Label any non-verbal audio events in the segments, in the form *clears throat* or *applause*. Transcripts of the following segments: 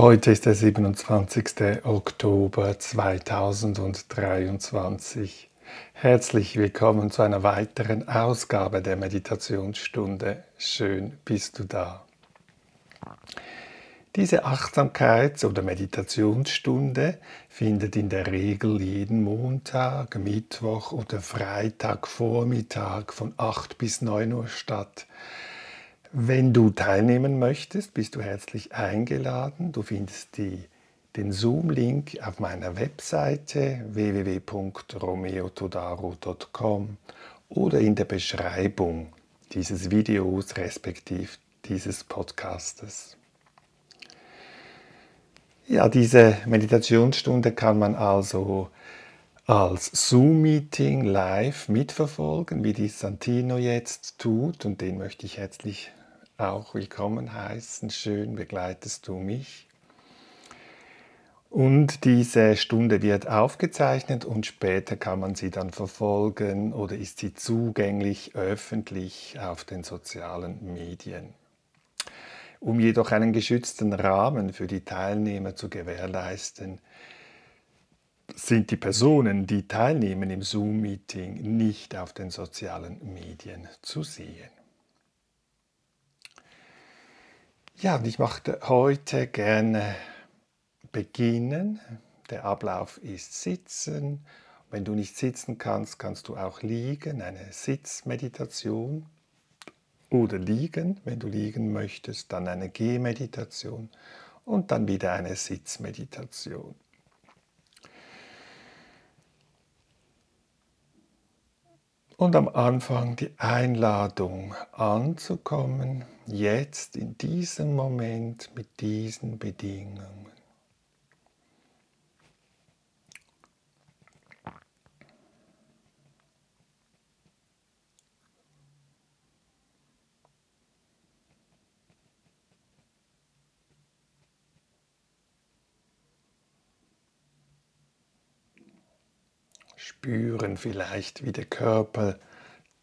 Heute ist der 27. Oktober 2023. Herzlich willkommen zu einer weiteren Ausgabe der Meditationsstunde. Schön bist du da. Diese Achtsamkeits- oder Meditationsstunde findet in der Regel jeden Montag, Mittwoch oder Freitagvormittag von 8 bis 9 Uhr statt. Wenn du teilnehmen möchtest, bist du herzlich eingeladen. Du findest die, den Zoom-Link auf meiner Webseite www.romeotodaro.com oder in der Beschreibung dieses Videos respektive dieses Podcastes. Ja, diese Meditationsstunde kann man also als Zoom-Meeting live mitverfolgen, wie dies Santino jetzt tut und den möchte ich herzlich auch willkommen heißen. Schön begleitest du mich. Und diese Stunde wird aufgezeichnet und später kann man sie dann verfolgen oder ist sie zugänglich öffentlich auf den sozialen Medien. Um jedoch einen geschützten Rahmen für die Teilnehmer zu gewährleisten, sind die Personen, die teilnehmen im Zoom-Meeting, nicht auf den sozialen Medien zu sehen. Ja, und ich möchte heute gerne beginnen. Der Ablauf ist Sitzen. Wenn du nicht sitzen kannst, kannst du auch liegen, eine Sitzmeditation. Oder liegen, wenn du liegen möchtest, dann eine Gehmeditation und dann wieder eine Sitzmeditation. Und am Anfang die Einladung anzukommen, jetzt in diesem Moment mit diesen Bedingungen. Spüren vielleicht, wie der Körper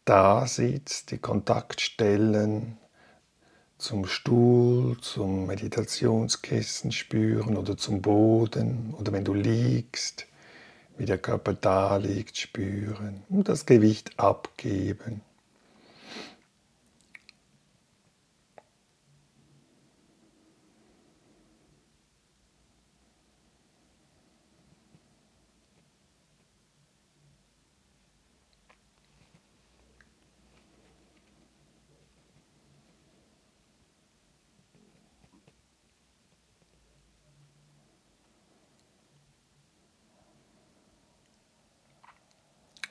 da sitzt, die Kontaktstellen zum Stuhl, zum Meditationskissen spüren oder zum Boden oder wenn du liegst, wie der Körper da liegt, spüren und das Gewicht abgeben.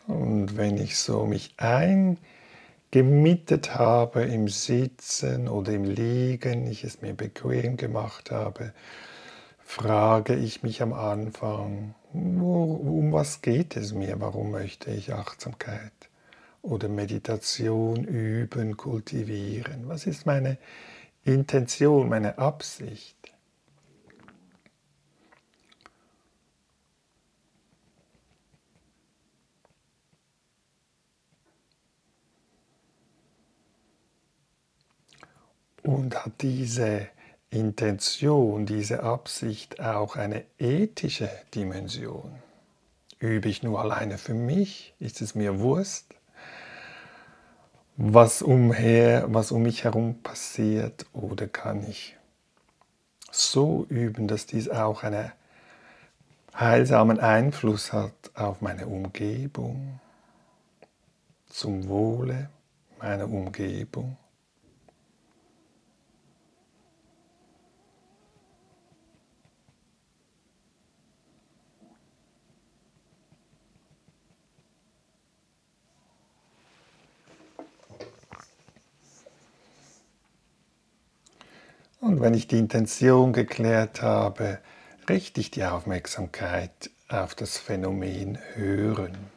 Und wenn ich so mich eingemietet habe im Sitzen oder im Liegen, ich es mir bequem gemacht habe, frage ich mich am Anfang, um was geht es mir? Warum möchte ich Achtsamkeit oder Meditation üben, kultivieren? Was ist meine Intention, meine Absicht? Und hat diese Intention, diese Absicht auch eine ethische Dimension? Übe ich nur alleine für mich? Ist es mir Wurst? Was, umher, was um mich herum passiert? Oder kann ich so üben, dass dies auch einen heilsamen Einfluss hat auf meine Umgebung, zum Wohle meiner Umgebung? Und wenn ich die Intention geklärt habe, richte ich die Aufmerksamkeit auf das Phänomen Hören.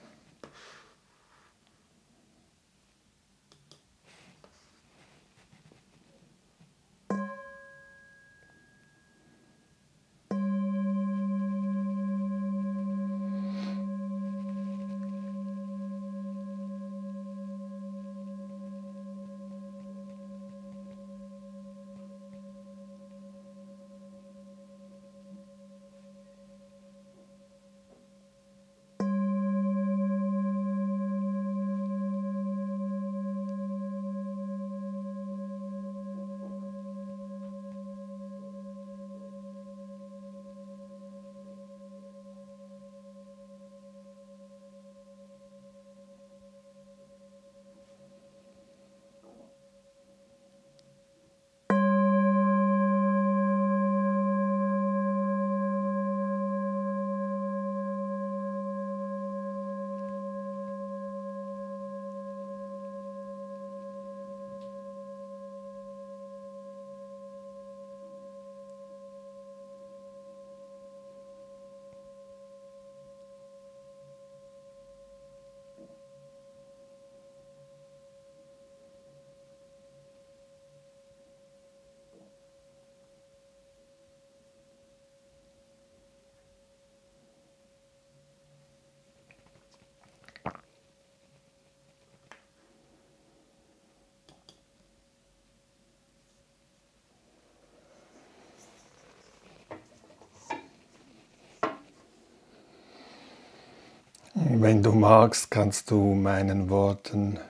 Wenn du magst, kannst du meinen Worten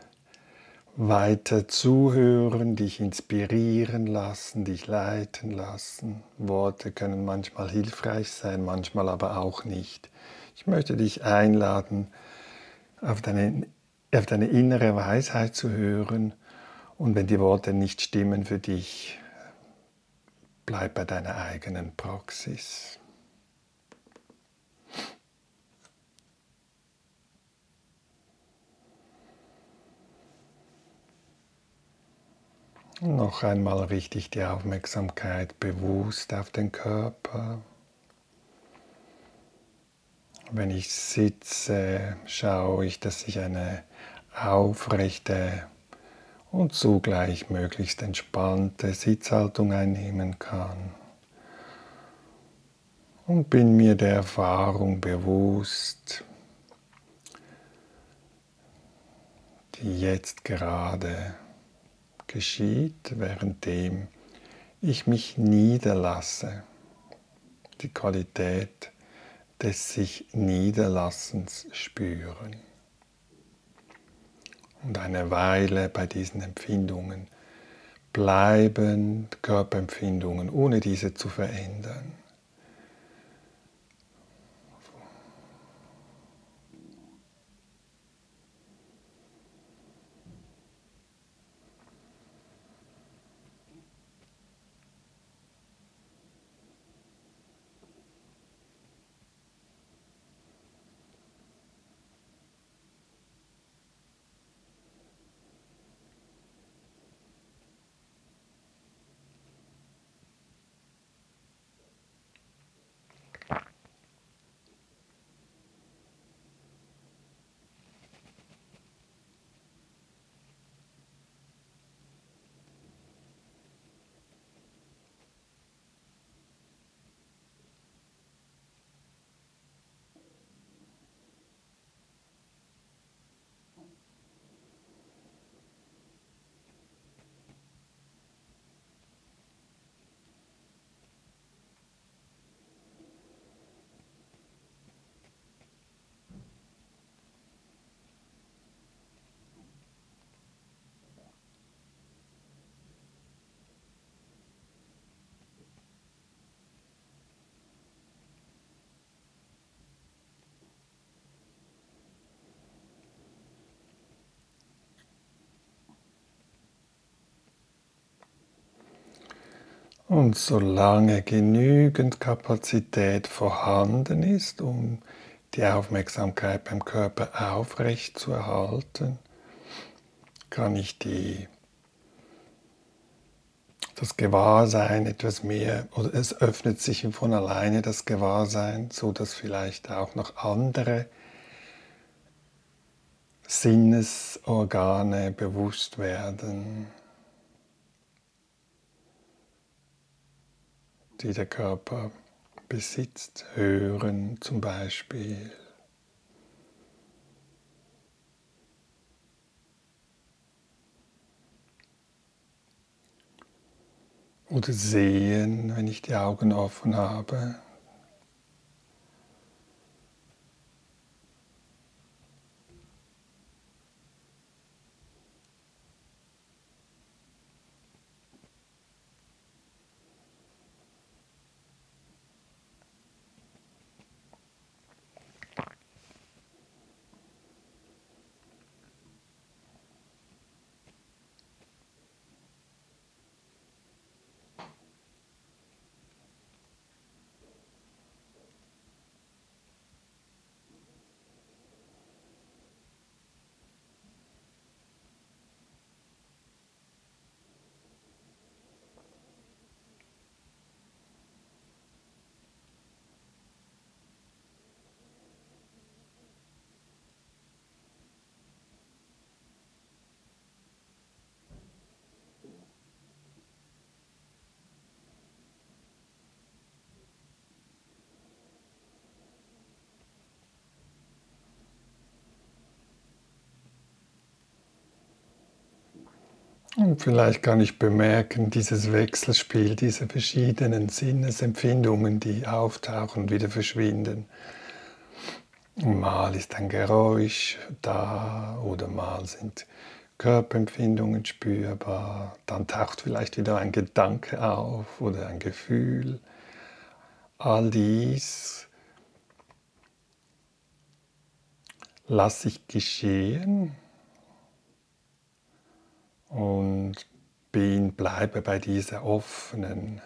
weiter zuhören, dich inspirieren lassen, dich leiten lassen. Worte können manchmal hilfreich sein, manchmal aber auch nicht. Ich möchte dich einladen, auf deine, auf deine innere Weisheit zu hören und wenn die Worte nicht stimmen für dich, bleib bei deiner eigenen Praxis. Noch einmal richtig die Aufmerksamkeit bewusst auf den Körper. Wenn ich sitze, schaue ich, dass ich eine aufrechte und zugleich möglichst entspannte Sitzhaltung einnehmen kann. Und bin mir der Erfahrung bewusst, die jetzt gerade geschieht, währenddem ich mich niederlasse. Die Qualität des sich Niederlassens spüren. Und eine Weile bei diesen Empfindungen bleiben, Körperempfindungen, ohne diese zu verändern. Und solange genügend Kapazität vorhanden ist, um die Aufmerksamkeit beim Körper aufrecht zu erhalten, kann ich die, das Gewahrsein etwas mehr, oder es öffnet sich von alleine das Gewahrsein, so dass vielleicht auch noch andere Sinnesorgane bewusst werden. Die der Körper besitzt, hören zum Beispiel. Oder sehen, wenn ich die Augen offen habe. Und vielleicht kann ich bemerken, dieses Wechselspiel, diese verschiedenen Sinnesempfindungen, die auftauchen und wieder verschwinden. Mal ist ein Geräusch da oder mal sind Körperempfindungen spürbar. Dann taucht vielleicht wieder ein Gedanke auf oder ein Gefühl. All dies lasse ich geschehen und bin, bleibe bei dieser offenen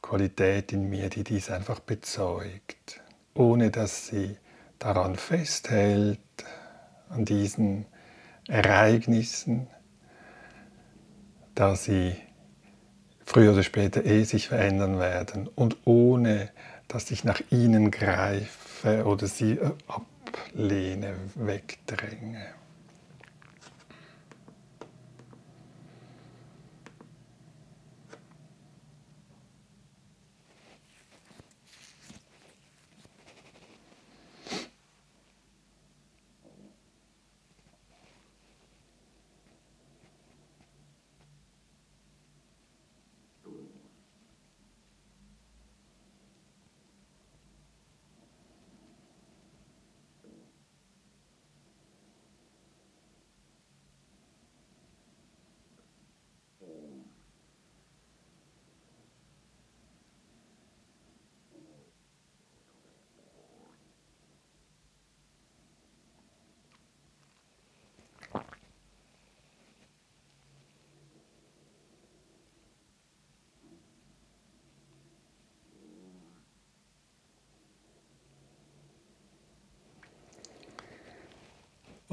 Qualität in mir, die dies einfach bezeugt, ohne dass sie daran festhält, an diesen Ereignissen, da sie früher oder später eh sich verändern werden und ohne dass ich nach ihnen greife oder sie ablehne, wegdränge.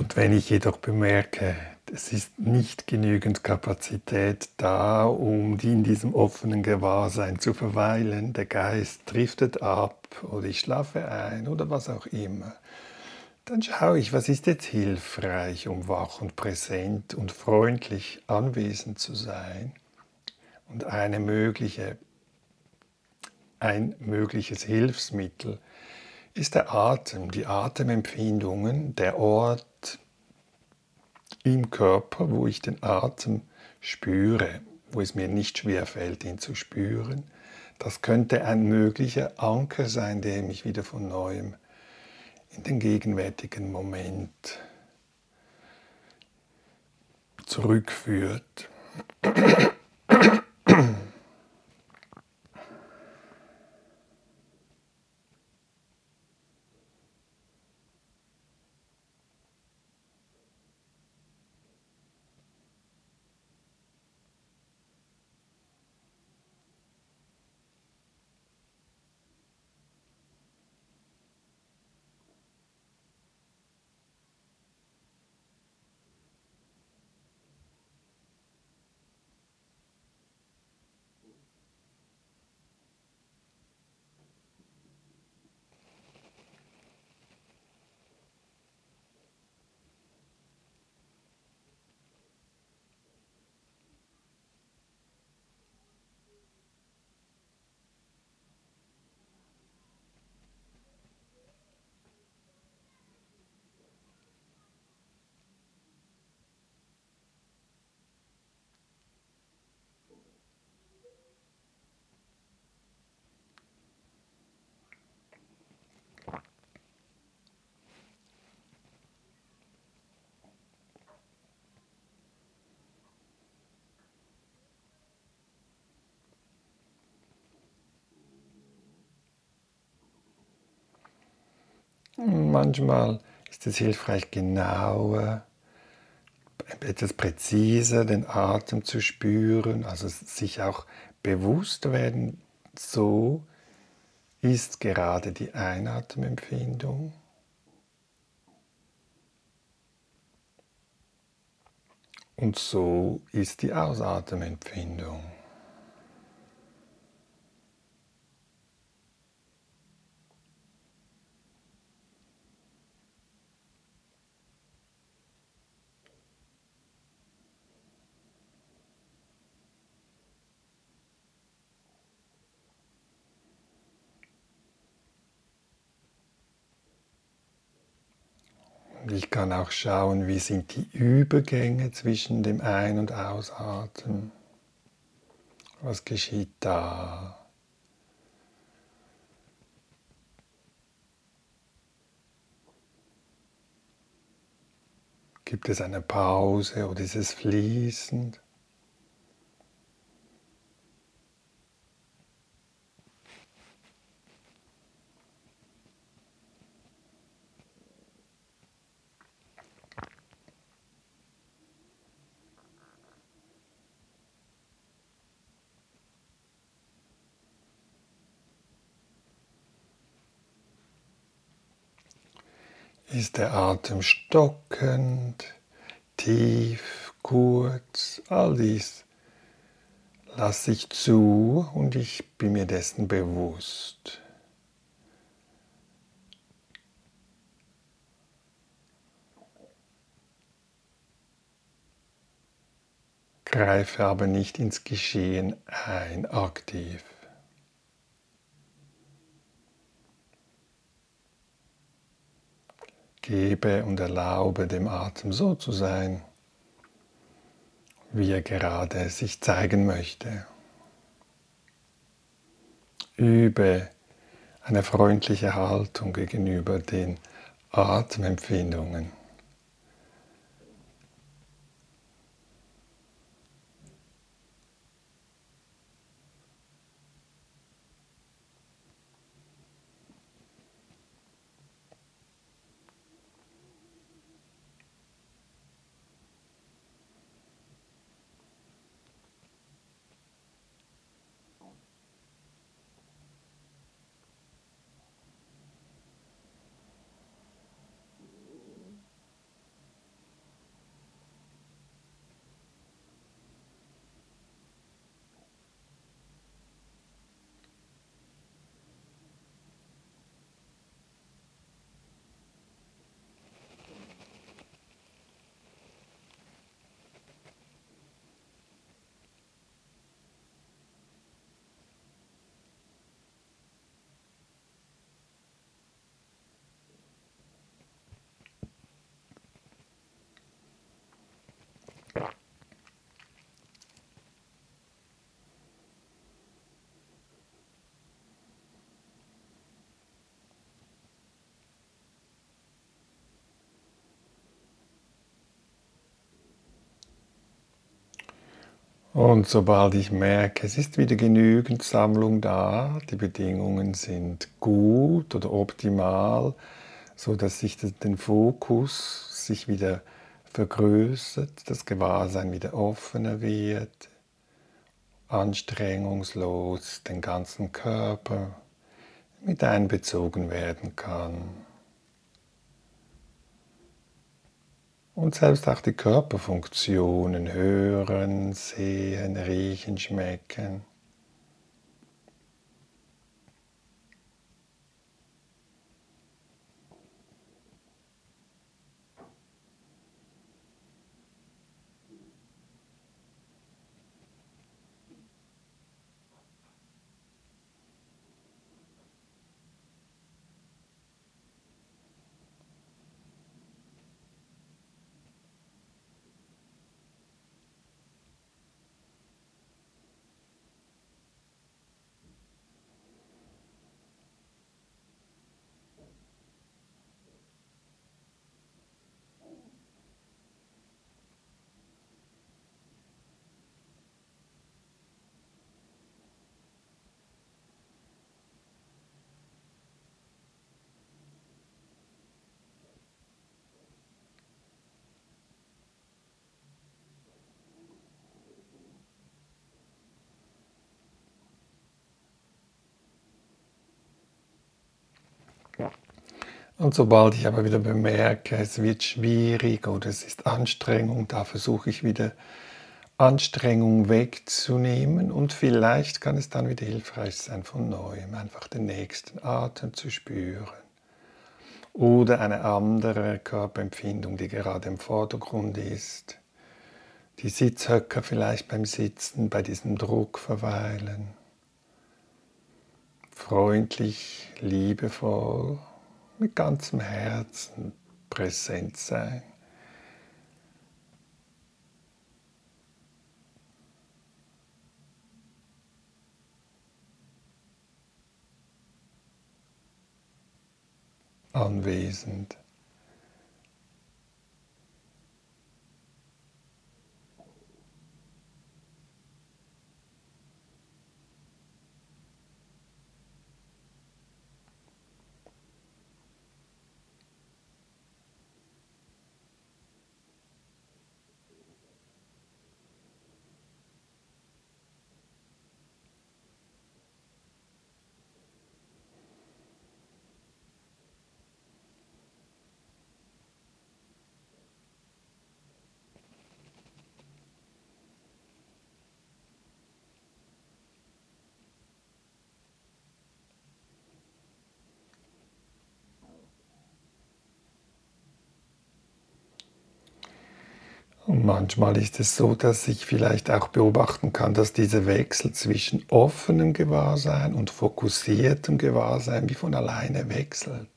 Und wenn ich jedoch bemerke, es ist nicht genügend Kapazität da, um in diesem offenen Gewahrsein zu verweilen, der Geist driftet ab oder ich schlafe ein oder was auch immer, dann schaue ich, was ist jetzt hilfreich, um wach und präsent und freundlich anwesend zu sein. Und eine mögliche, ein mögliches Hilfsmittel ist der Atem, die Atemempfindungen, der Ort, im Körper, wo ich den Atem spüre, wo es mir nicht schwer fällt, ihn zu spüren. Das könnte ein möglicher Anker sein, der mich wieder von neuem in den gegenwärtigen Moment zurückführt. Manchmal ist es hilfreich, genauer, etwas präziser den Atem zu spüren, also sich auch bewusst werden, so ist gerade die Einatemempfindung. Und so ist die Ausatemempfindung. kann auch schauen, wie sind die Übergänge zwischen dem Ein- und Ausatmen. Was geschieht da? Gibt es eine Pause oder ist es fließend? Der Atem stockend, tief, kurz, all dies lasse ich zu und ich bin mir dessen bewusst. Greife aber nicht ins Geschehen ein, aktiv. Gebe und erlaube dem Atem so zu sein, wie er gerade sich zeigen möchte. Übe eine freundliche Haltung gegenüber den Atemempfindungen. Und sobald ich merke, es ist wieder genügend Sammlung da, die Bedingungen sind gut oder optimal, so dass sich den Fokus sich wieder vergrößert, das Gewahrsein wieder offener wird, anstrengungslos den ganzen Körper mit einbezogen werden kann. Und selbst auch die Körperfunktionen hören, sehen, riechen, schmecken. Und sobald ich aber wieder bemerke, es wird schwierig oder es ist Anstrengung, da versuche ich wieder Anstrengung wegzunehmen und vielleicht kann es dann wieder hilfreich sein, von neuem einfach den nächsten Atem zu spüren. Oder eine andere Körperempfindung, die gerade im Vordergrund ist. Die Sitzhöcker vielleicht beim Sitzen, bei diesem Druck verweilen. Freundlich, liebevoll mit ganzem Herzen präsent sein. Anwesend. Und manchmal ist es so, dass ich vielleicht auch beobachten kann, dass dieser Wechsel zwischen offenem Gewahrsein und fokussiertem Gewahrsein wie von alleine wechselt.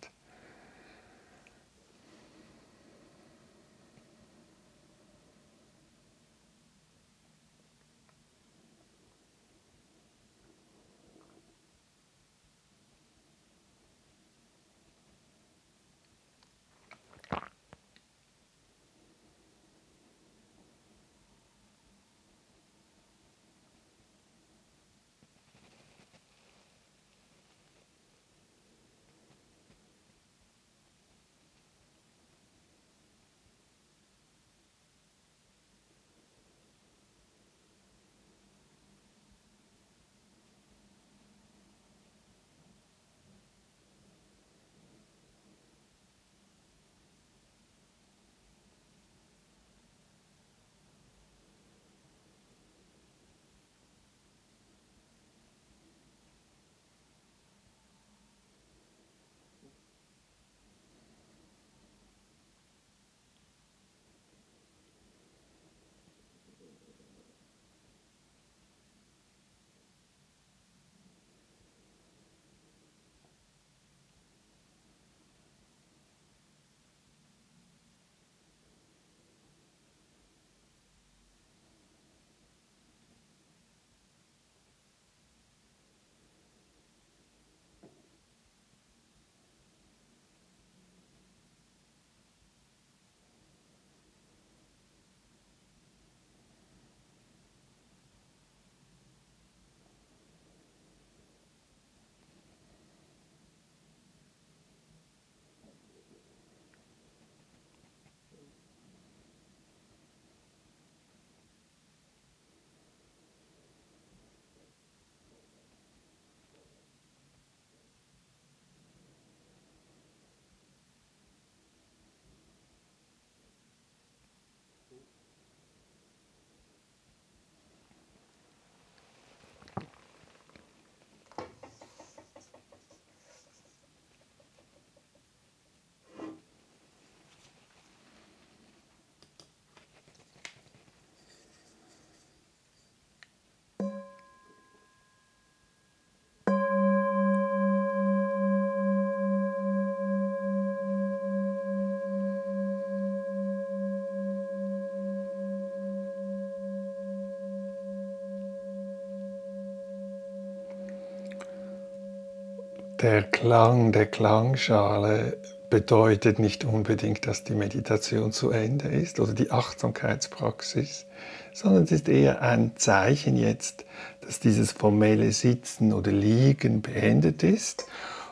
Der Klang der Klangschale bedeutet nicht unbedingt, dass die Meditation zu Ende ist oder die Achtsamkeitspraxis, sondern es ist eher ein Zeichen jetzt, dass dieses formelle Sitzen oder Liegen beendet ist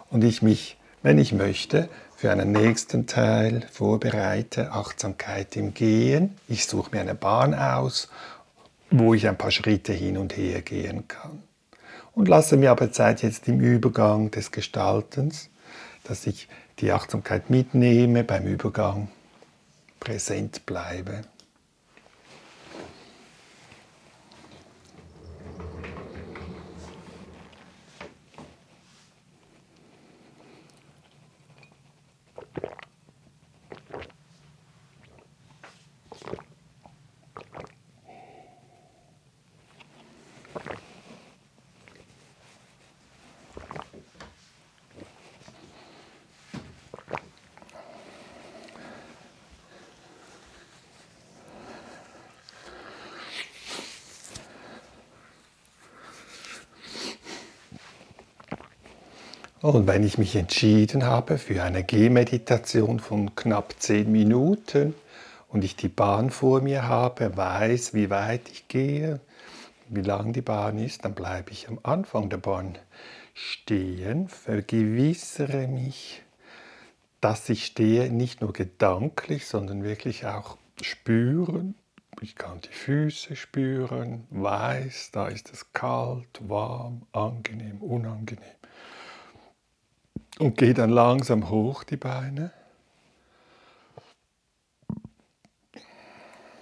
und ich mich, wenn ich möchte, für einen nächsten Teil vorbereite, Achtsamkeit im Gehen. Ich suche mir eine Bahn aus, wo ich ein paar Schritte hin und her gehen kann und lasse mir aber Zeit jetzt im Übergang des Gestaltens, dass ich die Achtsamkeit mitnehme, beim Übergang präsent bleibe. Und wenn ich mich entschieden habe für eine Gehmeditation von knapp zehn Minuten und ich die Bahn vor mir habe, weiß, wie weit ich gehe, wie lang die Bahn ist, dann bleibe ich am Anfang der Bahn stehen, vergewissere mich, dass ich stehe, nicht nur gedanklich, sondern wirklich auch spüren. Ich kann die Füße spüren, weiß, da ist es kalt, warm, angenehm, unangenehm und gehe dann langsam hoch die Beine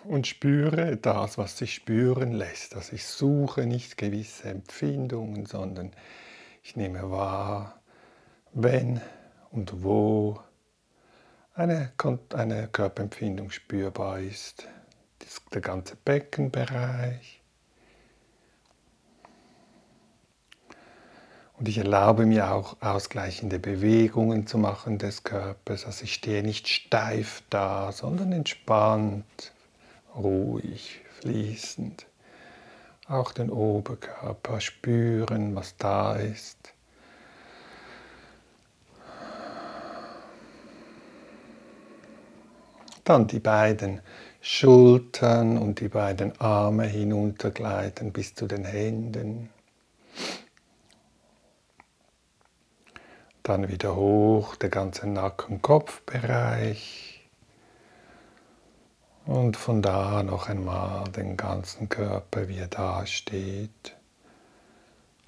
und spüre das, was sich spüren lässt. Also ich suche nicht gewisse Empfindungen, sondern ich nehme wahr, wenn und wo eine, eine Körperempfindung spürbar ist. der ganze Beckenbereich. Und ich erlaube mir auch ausgleichende Bewegungen zu machen des Körpers. Also ich stehe nicht steif da, sondern entspannt, ruhig, fließend. Auch den Oberkörper spüren, was da ist. Dann die beiden Schultern und die beiden Arme hinuntergleiten bis zu den Händen. Dann wieder hoch, der ganze Nacken-Kopfbereich. Und von da noch einmal den ganzen Körper, wie er da steht.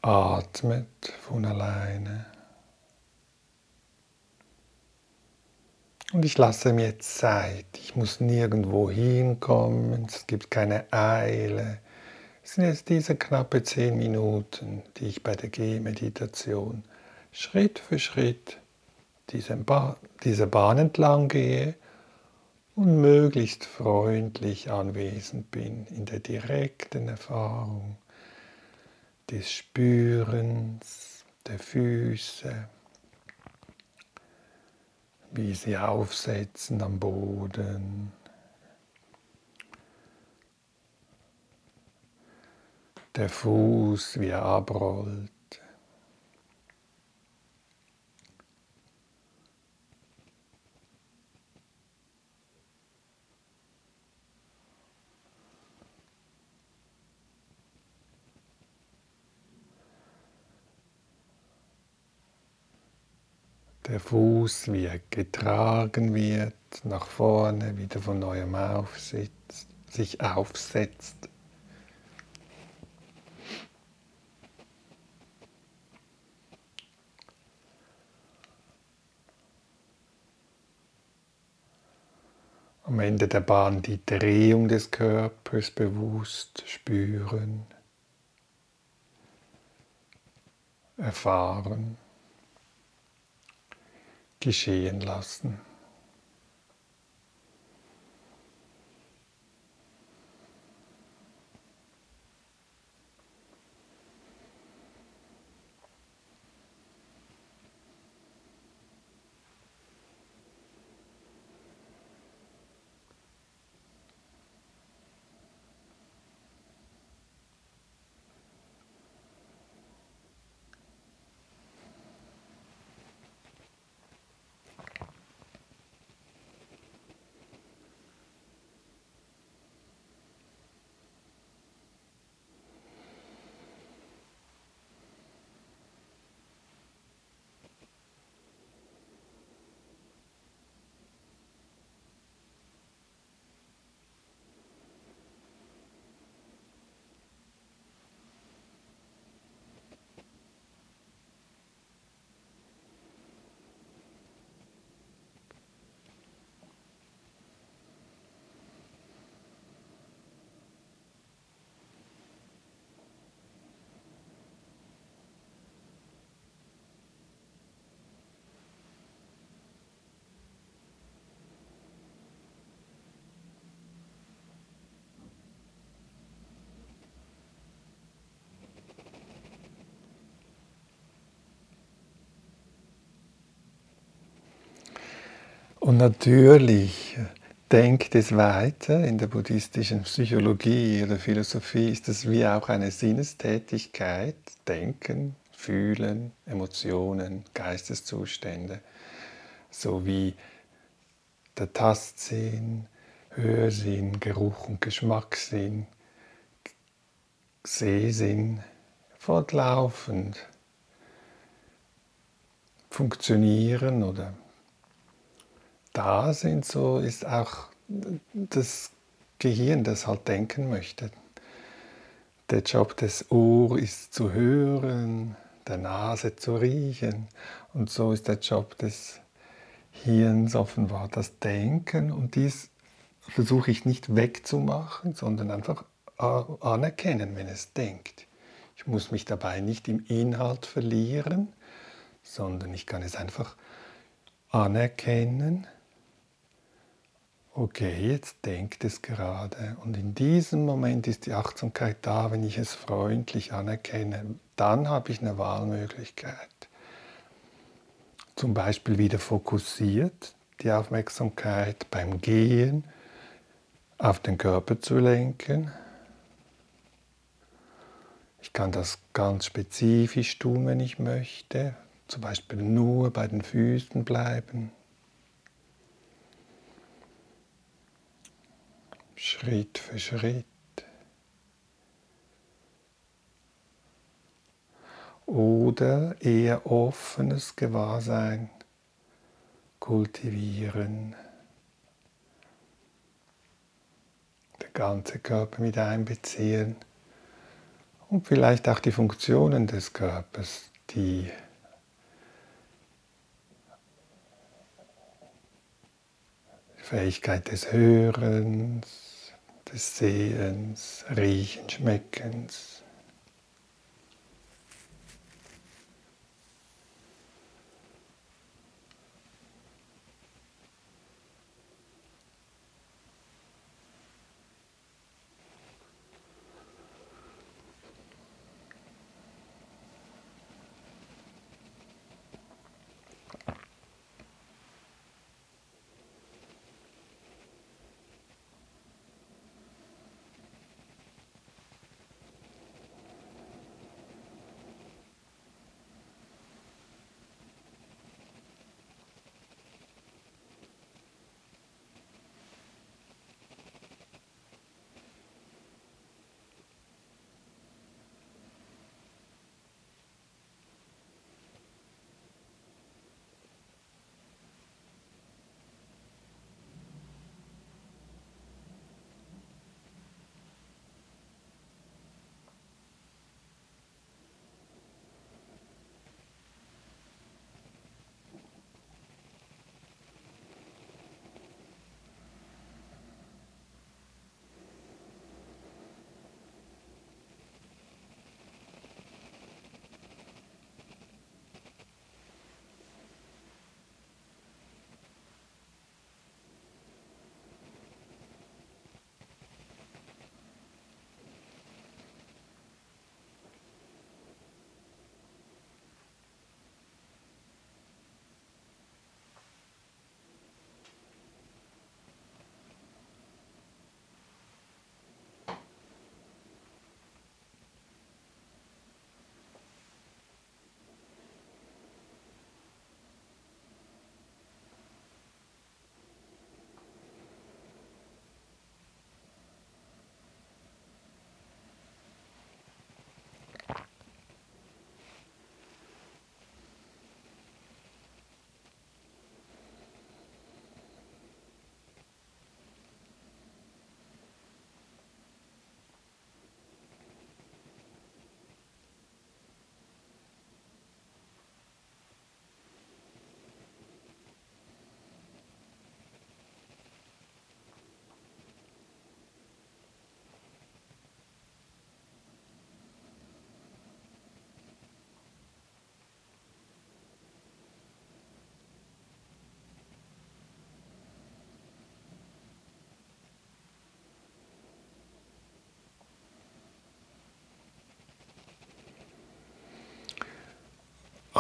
Atmet von alleine. Und ich lasse mir Zeit. Ich muss nirgendwo hinkommen. Es gibt keine Eile. Es sind jetzt diese knappe zehn Minuten, die ich bei der Gehmeditation Schritt für Schritt diese, ba diese Bahn entlang gehe und möglichst freundlich anwesend bin in der direkten Erfahrung des Spürens der Füße wie sie aufsetzen am Boden. Der Fuß, wie er abrollt. Der Fuß, wie getragen wird, nach vorne, wieder von neuem aufsitzt, sich aufsetzt. Am Ende der Bahn die Drehung des Körpers bewusst spüren, erfahren geschehen lassen. Und natürlich denkt es weiter. In der buddhistischen Psychologie oder Philosophie ist es wie auch eine Sinnestätigkeit. Denken, Fühlen, Emotionen, Geisteszustände, sowie der Tastsinn, Hörsinn, Geruch und Geschmackssinn, Sehsinn fortlaufend funktionieren oder da sind, so ist auch das Gehirn, das halt denken möchte. Der Job des Ohr ist zu hören, der Nase zu riechen und so ist der Job des Hirns offenbar das Denken und dies versuche ich nicht wegzumachen, sondern einfach anerkennen, wenn es denkt. Ich muss mich dabei nicht im Inhalt verlieren, sondern ich kann es einfach anerkennen okay, jetzt denkt es gerade. Und in diesem Moment ist die Achtsamkeit da, wenn ich es freundlich anerkenne. Dann habe ich eine Wahlmöglichkeit. Zum Beispiel wieder fokussiert die Aufmerksamkeit beim Gehen auf den Körper zu lenken. Ich kann das ganz spezifisch tun, wenn ich möchte. Zum Beispiel nur bei den Füßen bleiben. Schritt für Schritt. Oder eher offenes Gewahrsein kultivieren. Der ganze Körper mit einbeziehen und vielleicht auch die Funktionen des Körpers, die Fähigkeit des Hörens, des Sehens, Riechen, Schmeckens.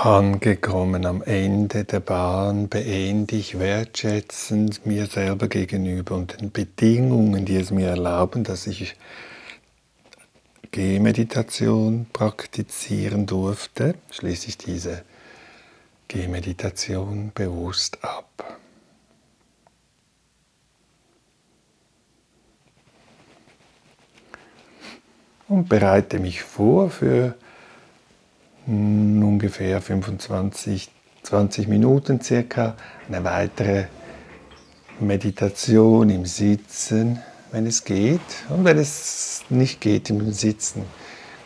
Angekommen am Ende der Bahn beende ich wertschätzend mir selber gegenüber und den Bedingungen, die es mir erlauben, dass ich Gehmeditation praktizieren durfte, schließe ich diese Gehmeditation bewusst ab. Und bereite mich vor für ungefähr 25, 20 Minuten circa eine weitere Meditation im Sitzen, wenn es geht. Und wenn es nicht geht im Sitzen,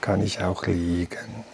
kann ich auch liegen.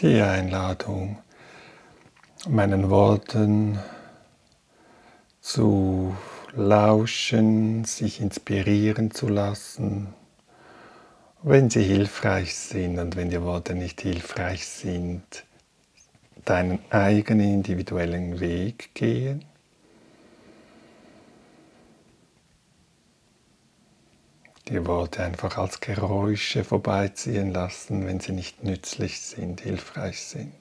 Die Einladung, meinen Worten zu lauschen, sich inspirieren zu lassen, wenn sie hilfreich sind und wenn die Worte nicht hilfreich sind, deinen eigenen individuellen Weg gehen. Die Worte einfach als Geräusche vorbeiziehen lassen, wenn sie nicht nützlich sind, hilfreich sind.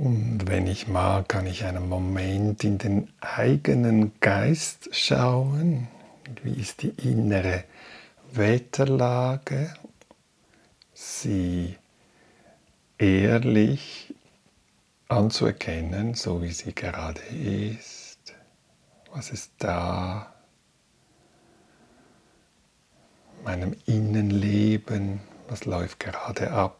Und wenn ich mag, kann ich einen Moment in den eigenen Geist schauen. Wie ist die innere Wetterlage? Sie ehrlich anzuerkennen, so wie sie gerade ist. Was ist da? Meinem Innenleben, was läuft gerade ab?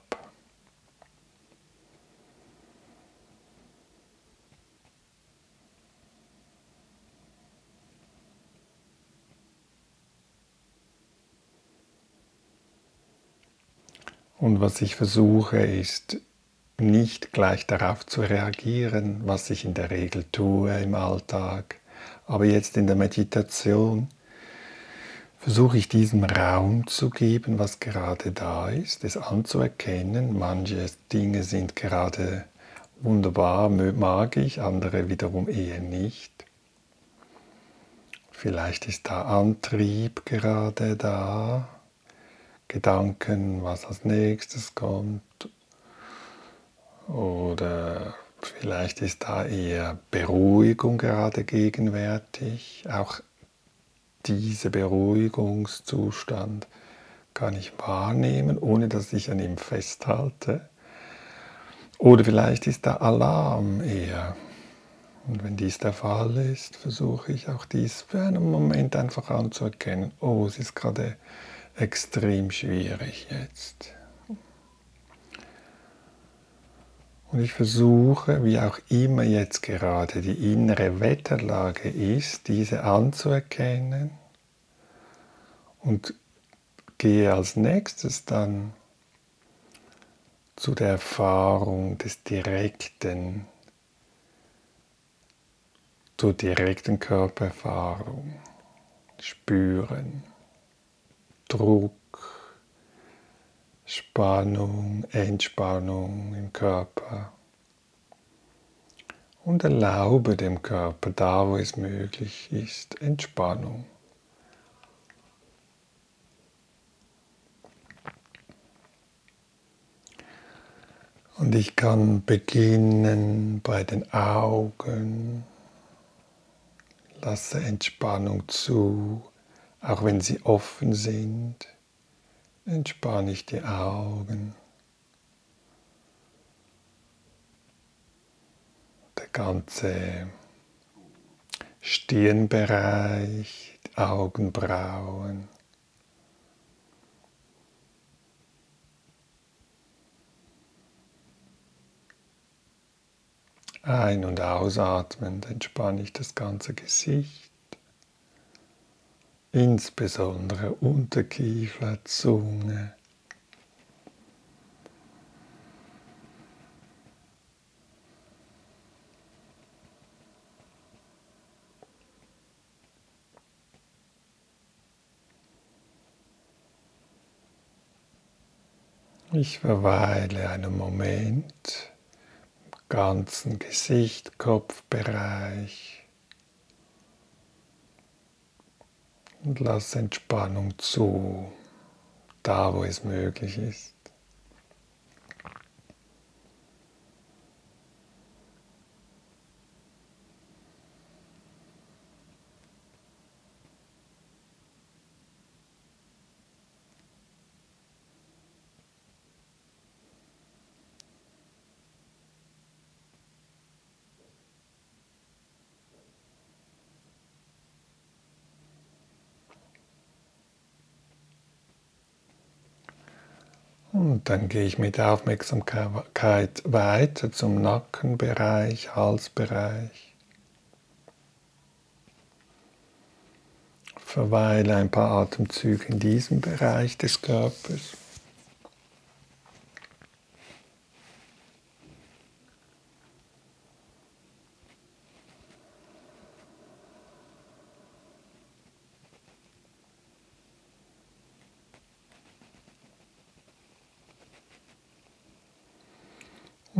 Und was ich versuche, ist nicht gleich darauf zu reagieren, was ich in der Regel tue im Alltag. Aber jetzt in der Meditation versuche ich diesem Raum zu geben, was gerade da ist, es anzuerkennen. Manche Dinge sind gerade wunderbar, mag ich, andere wiederum eher nicht. Vielleicht ist da Antrieb gerade da, Gedanken, was als nächstes kommt. Oder vielleicht ist da eher Beruhigung gerade gegenwärtig. Auch dieser Beruhigungszustand kann ich wahrnehmen, ohne dass ich an ihm festhalte. Oder vielleicht ist da Alarm eher. Und wenn dies der Fall ist, versuche ich auch dies für einen Moment einfach anzuerkennen. Oh, es ist gerade extrem schwierig jetzt. Und ich versuche, wie auch immer jetzt gerade die innere Wetterlage ist, diese anzuerkennen und gehe als nächstes dann zu der Erfahrung des direkten, zur direkten Körpererfahrung, spüren. Druck, Spannung, Entspannung im Körper. Und erlaube dem Körper, da wo es möglich ist, Entspannung. Und ich kann beginnen bei den Augen, lasse Entspannung zu auch wenn sie offen sind, entspanne ich die Augen. Der ganze Stirnbereich, die Augenbrauen. Ein- und ausatmend entspanne ich das ganze Gesicht insbesondere Unterkiefer, Zunge. Ich verweile einen Moment im ganzen Gesicht, Kopfbereich. Und lass Entspannung zu, da wo es möglich ist. Dann gehe ich mit Aufmerksamkeit weiter zum Nackenbereich, Halsbereich. Verweile ein paar Atemzüge in diesem Bereich des Körpers.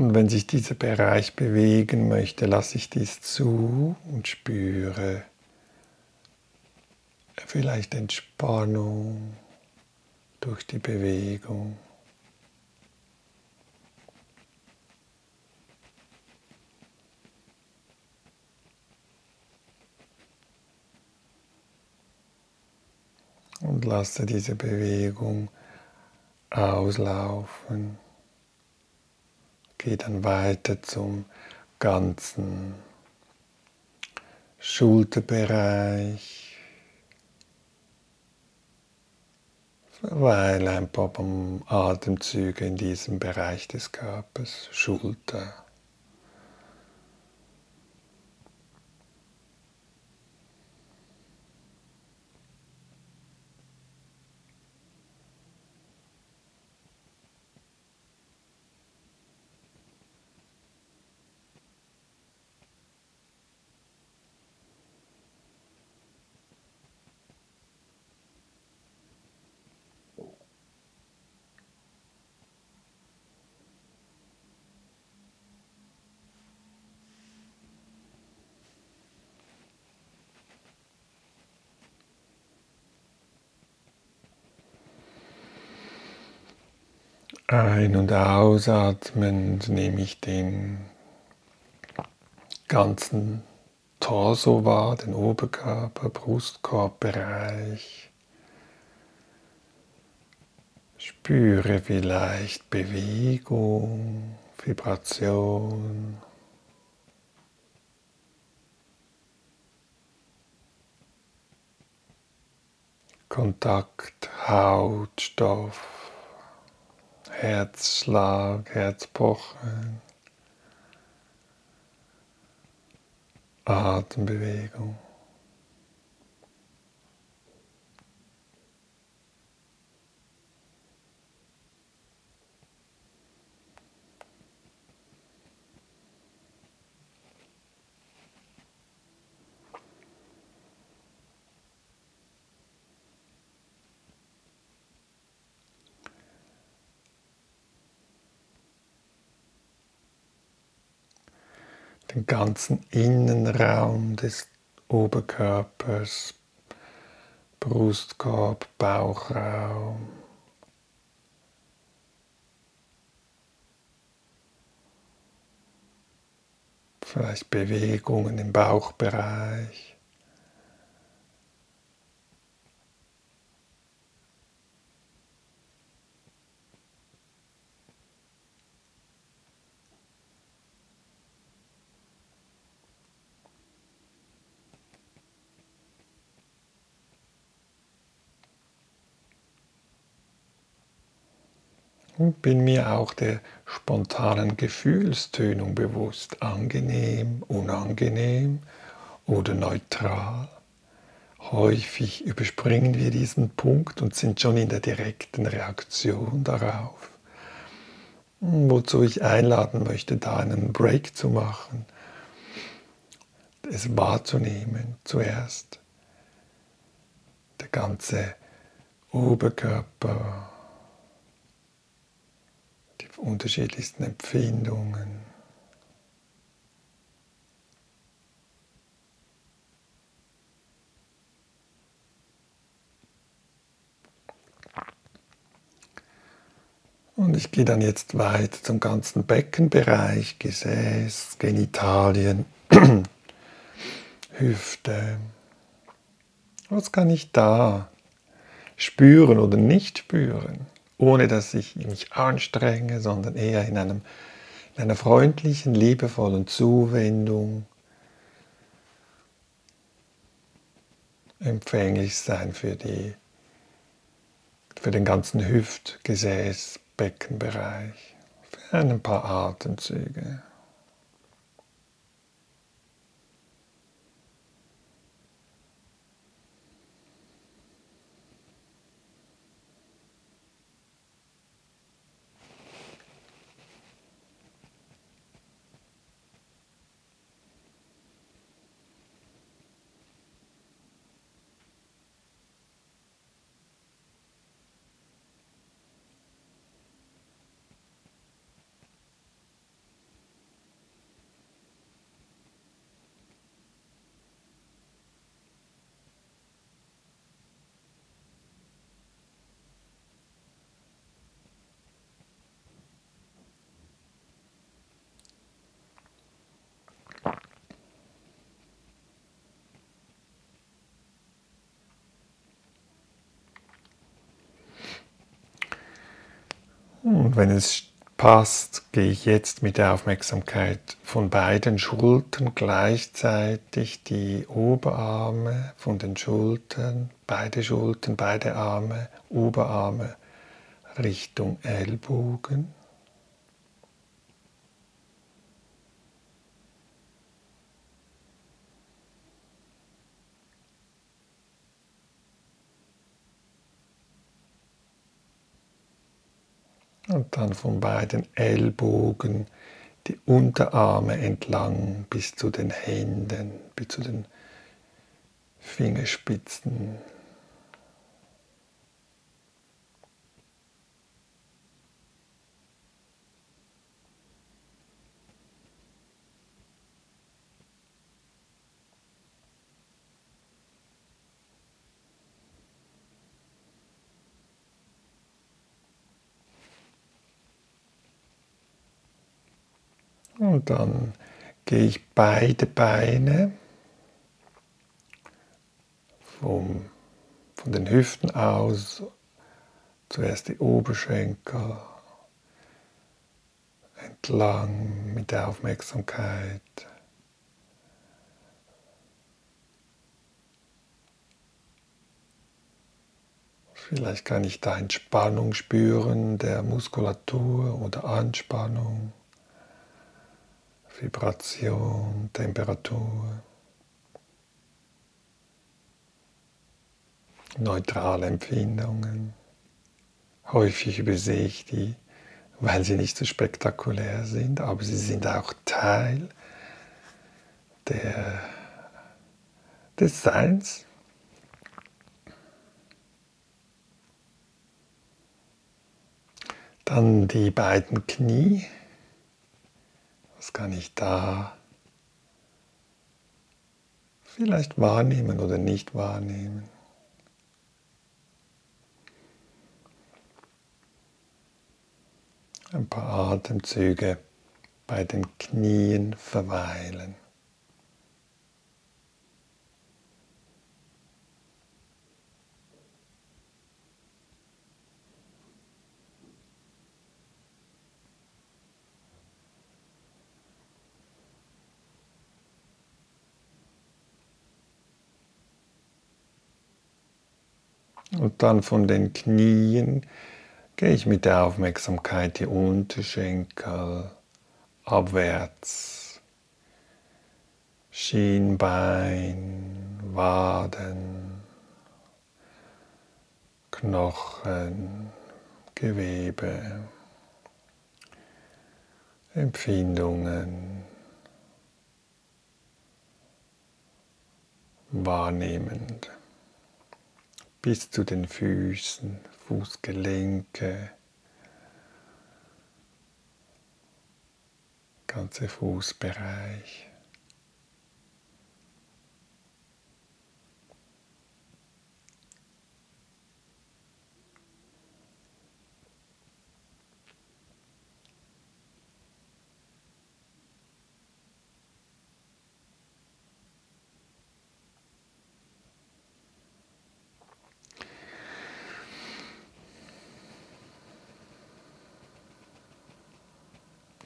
Und wenn sich dieser Bereich bewegen möchte, lasse ich dies zu und spüre vielleicht Entspannung durch die Bewegung. Und lasse diese Bewegung auslaufen. Gehe dann weiter zum ganzen Schulterbereich. Verweile ein paar Atemzüge in diesem Bereich des Körpers, Schulter. Ein- und ausatmen nehme ich den ganzen Torso wahr, den Oberkörper, Brustkorbbereich. Spüre vielleicht Bewegung, Vibration. Kontakt, Haut, Stoff. Herzschlag, Herzpochen, Atembewegung. Den ganzen Innenraum des Oberkörpers, Brustkorb, Bauchraum. Vielleicht Bewegungen im Bauchbereich. Und bin mir auch der spontanen Gefühlstönung bewusst, angenehm, unangenehm oder neutral. Häufig überspringen wir diesen Punkt und sind schon in der direkten Reaktion darauf. Wozu ich einladen möchte, da einen Break zu machen, es wahrzunehmen zuerst. Der ganze Oberkörper, unterschiedlichsten Empfindungen. Und ich gehe dann jetzt weiter zum ganzen Beckenbereich, Gesäß, Genitalien, *clears throat* Hüfte. Was kann ich da spüren oder nicht spüren? Ohne dass ich mich anstrenge, sondern eher in, einem, in einer freundlichen, liebevollen Zuwendung empfänglich sein für, die, für den ganzen Hüftgesäß, Beckenbereich für ein paar Atemzüge. Wenn es passt, gehe ich jetzt mit der Aufmerksamkeit von beiden Schultern gleichzeitig die Oberarme von den Schultern, beide Schultern, beide Arme, Oberarme Richtung Ellbogen. Und dann von beiden Ellbogen die Unterarme entlang bis zu den Händen, bis zu den Fingerspitzen. Und dann gehe ich beide Beine vom, von den Hüften aus, zuerst die Oberschenkel entlang mit der Aufmerksamkeit. Vielleicht kann ich da Entspannung spüren der Muskulatur oder Anspannung. Vibration, Temperatur, neutrale Empfindungen. Häufig übersehe ich die, weil sie nicht so spektakulär sind, aber sie sind auch Teil der, des Seins. Dann die beiden Knie. Was kann ich da vielleicht wahrnehmen oder nicht wahrnehmen? Ein paar Atemzüge bei den Knien verweilen. Und dann von den Knien gehe ich mit der Aufmerksamkeit die Unterschenkel abwärts, Schienbein, Waden, Knochen, Gewebe, Empfindungen wahrnehmend bis zu den Füßen, Fußgelenke, ganze Fußbereich.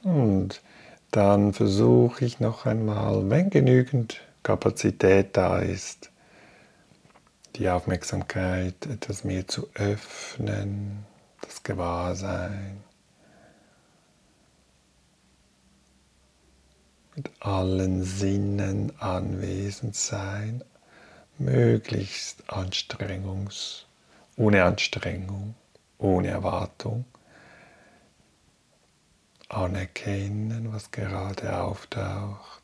Und dann versuche ich noch einmal, wenn genügend Kapazität da ist, die Aufmerksamkeit etwas mehr zu öffnen, das Gewahrsein. Mit allen Sinnen anwesend sein, möglichst anstrengungs, ohne Anstrengung, ohne Erwartung. Anerkennen, was gerade auftaucht.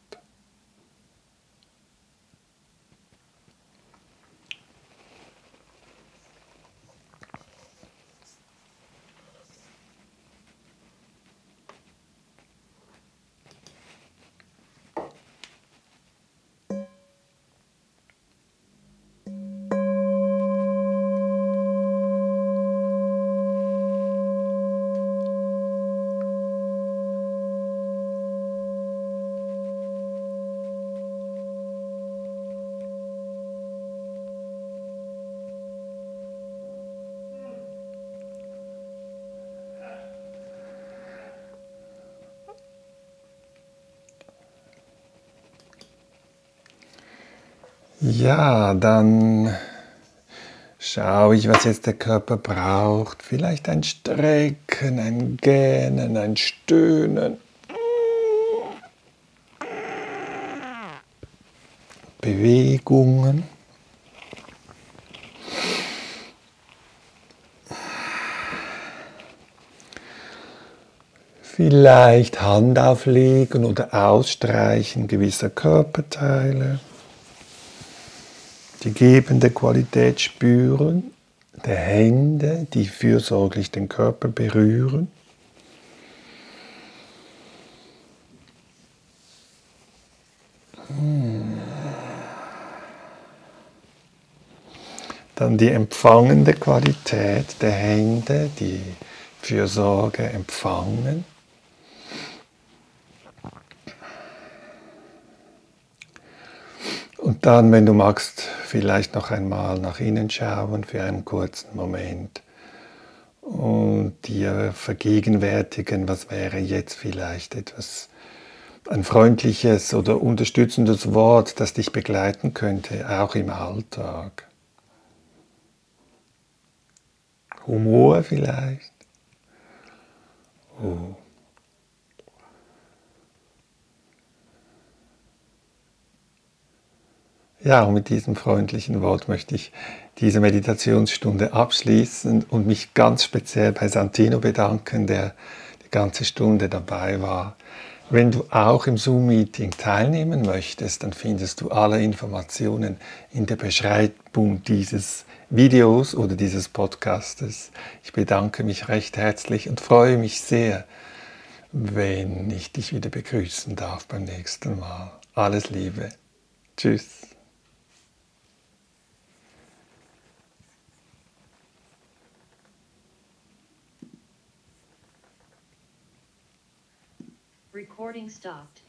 Ja, dann schaue ich, was jetzt der Körper braucht. Vielleicht ein Strecken, ein Gähnen, ein Stöhnen. Bewegungen. Vielleicht Hand auflegen oder ausstreichen gewisser Körperteile die gebende Qualität spüren, der Hände, die fürsorglich den Körper berühren. Dann die empfangende Qualität der Hände, die Fürsorge empfangen. Dann, wenn du magst, vielleicht noch einmal nach innen schauen für einen kurzen Moment und dir vergegenwärtigen, was wäre jetzt vielleicht etwas, ein freundliches oder unterstützendes Wort, das dich begleiten könnte, auch im Alltag. Humor vielleicht. Oh. Ja, und mit diesem freundlichen Wort möchte ich diese Meditationsstunde abschließen und mich ganz speziell bei Santino bedanken, der die ganze Stunde dabei war. Wenn du auch im Zoom-Meeting teilnehmen möchtest, dann findest du alle Informationen in der Beschreibung dieses Videos oder dieses Podcastes. Ich bedanke mich recht herzlich und freue mich sehr, wenn ich dich wieder begrüßen darf beim nächsten Mal. Alles Liebe. Tschüss. Recording stopped.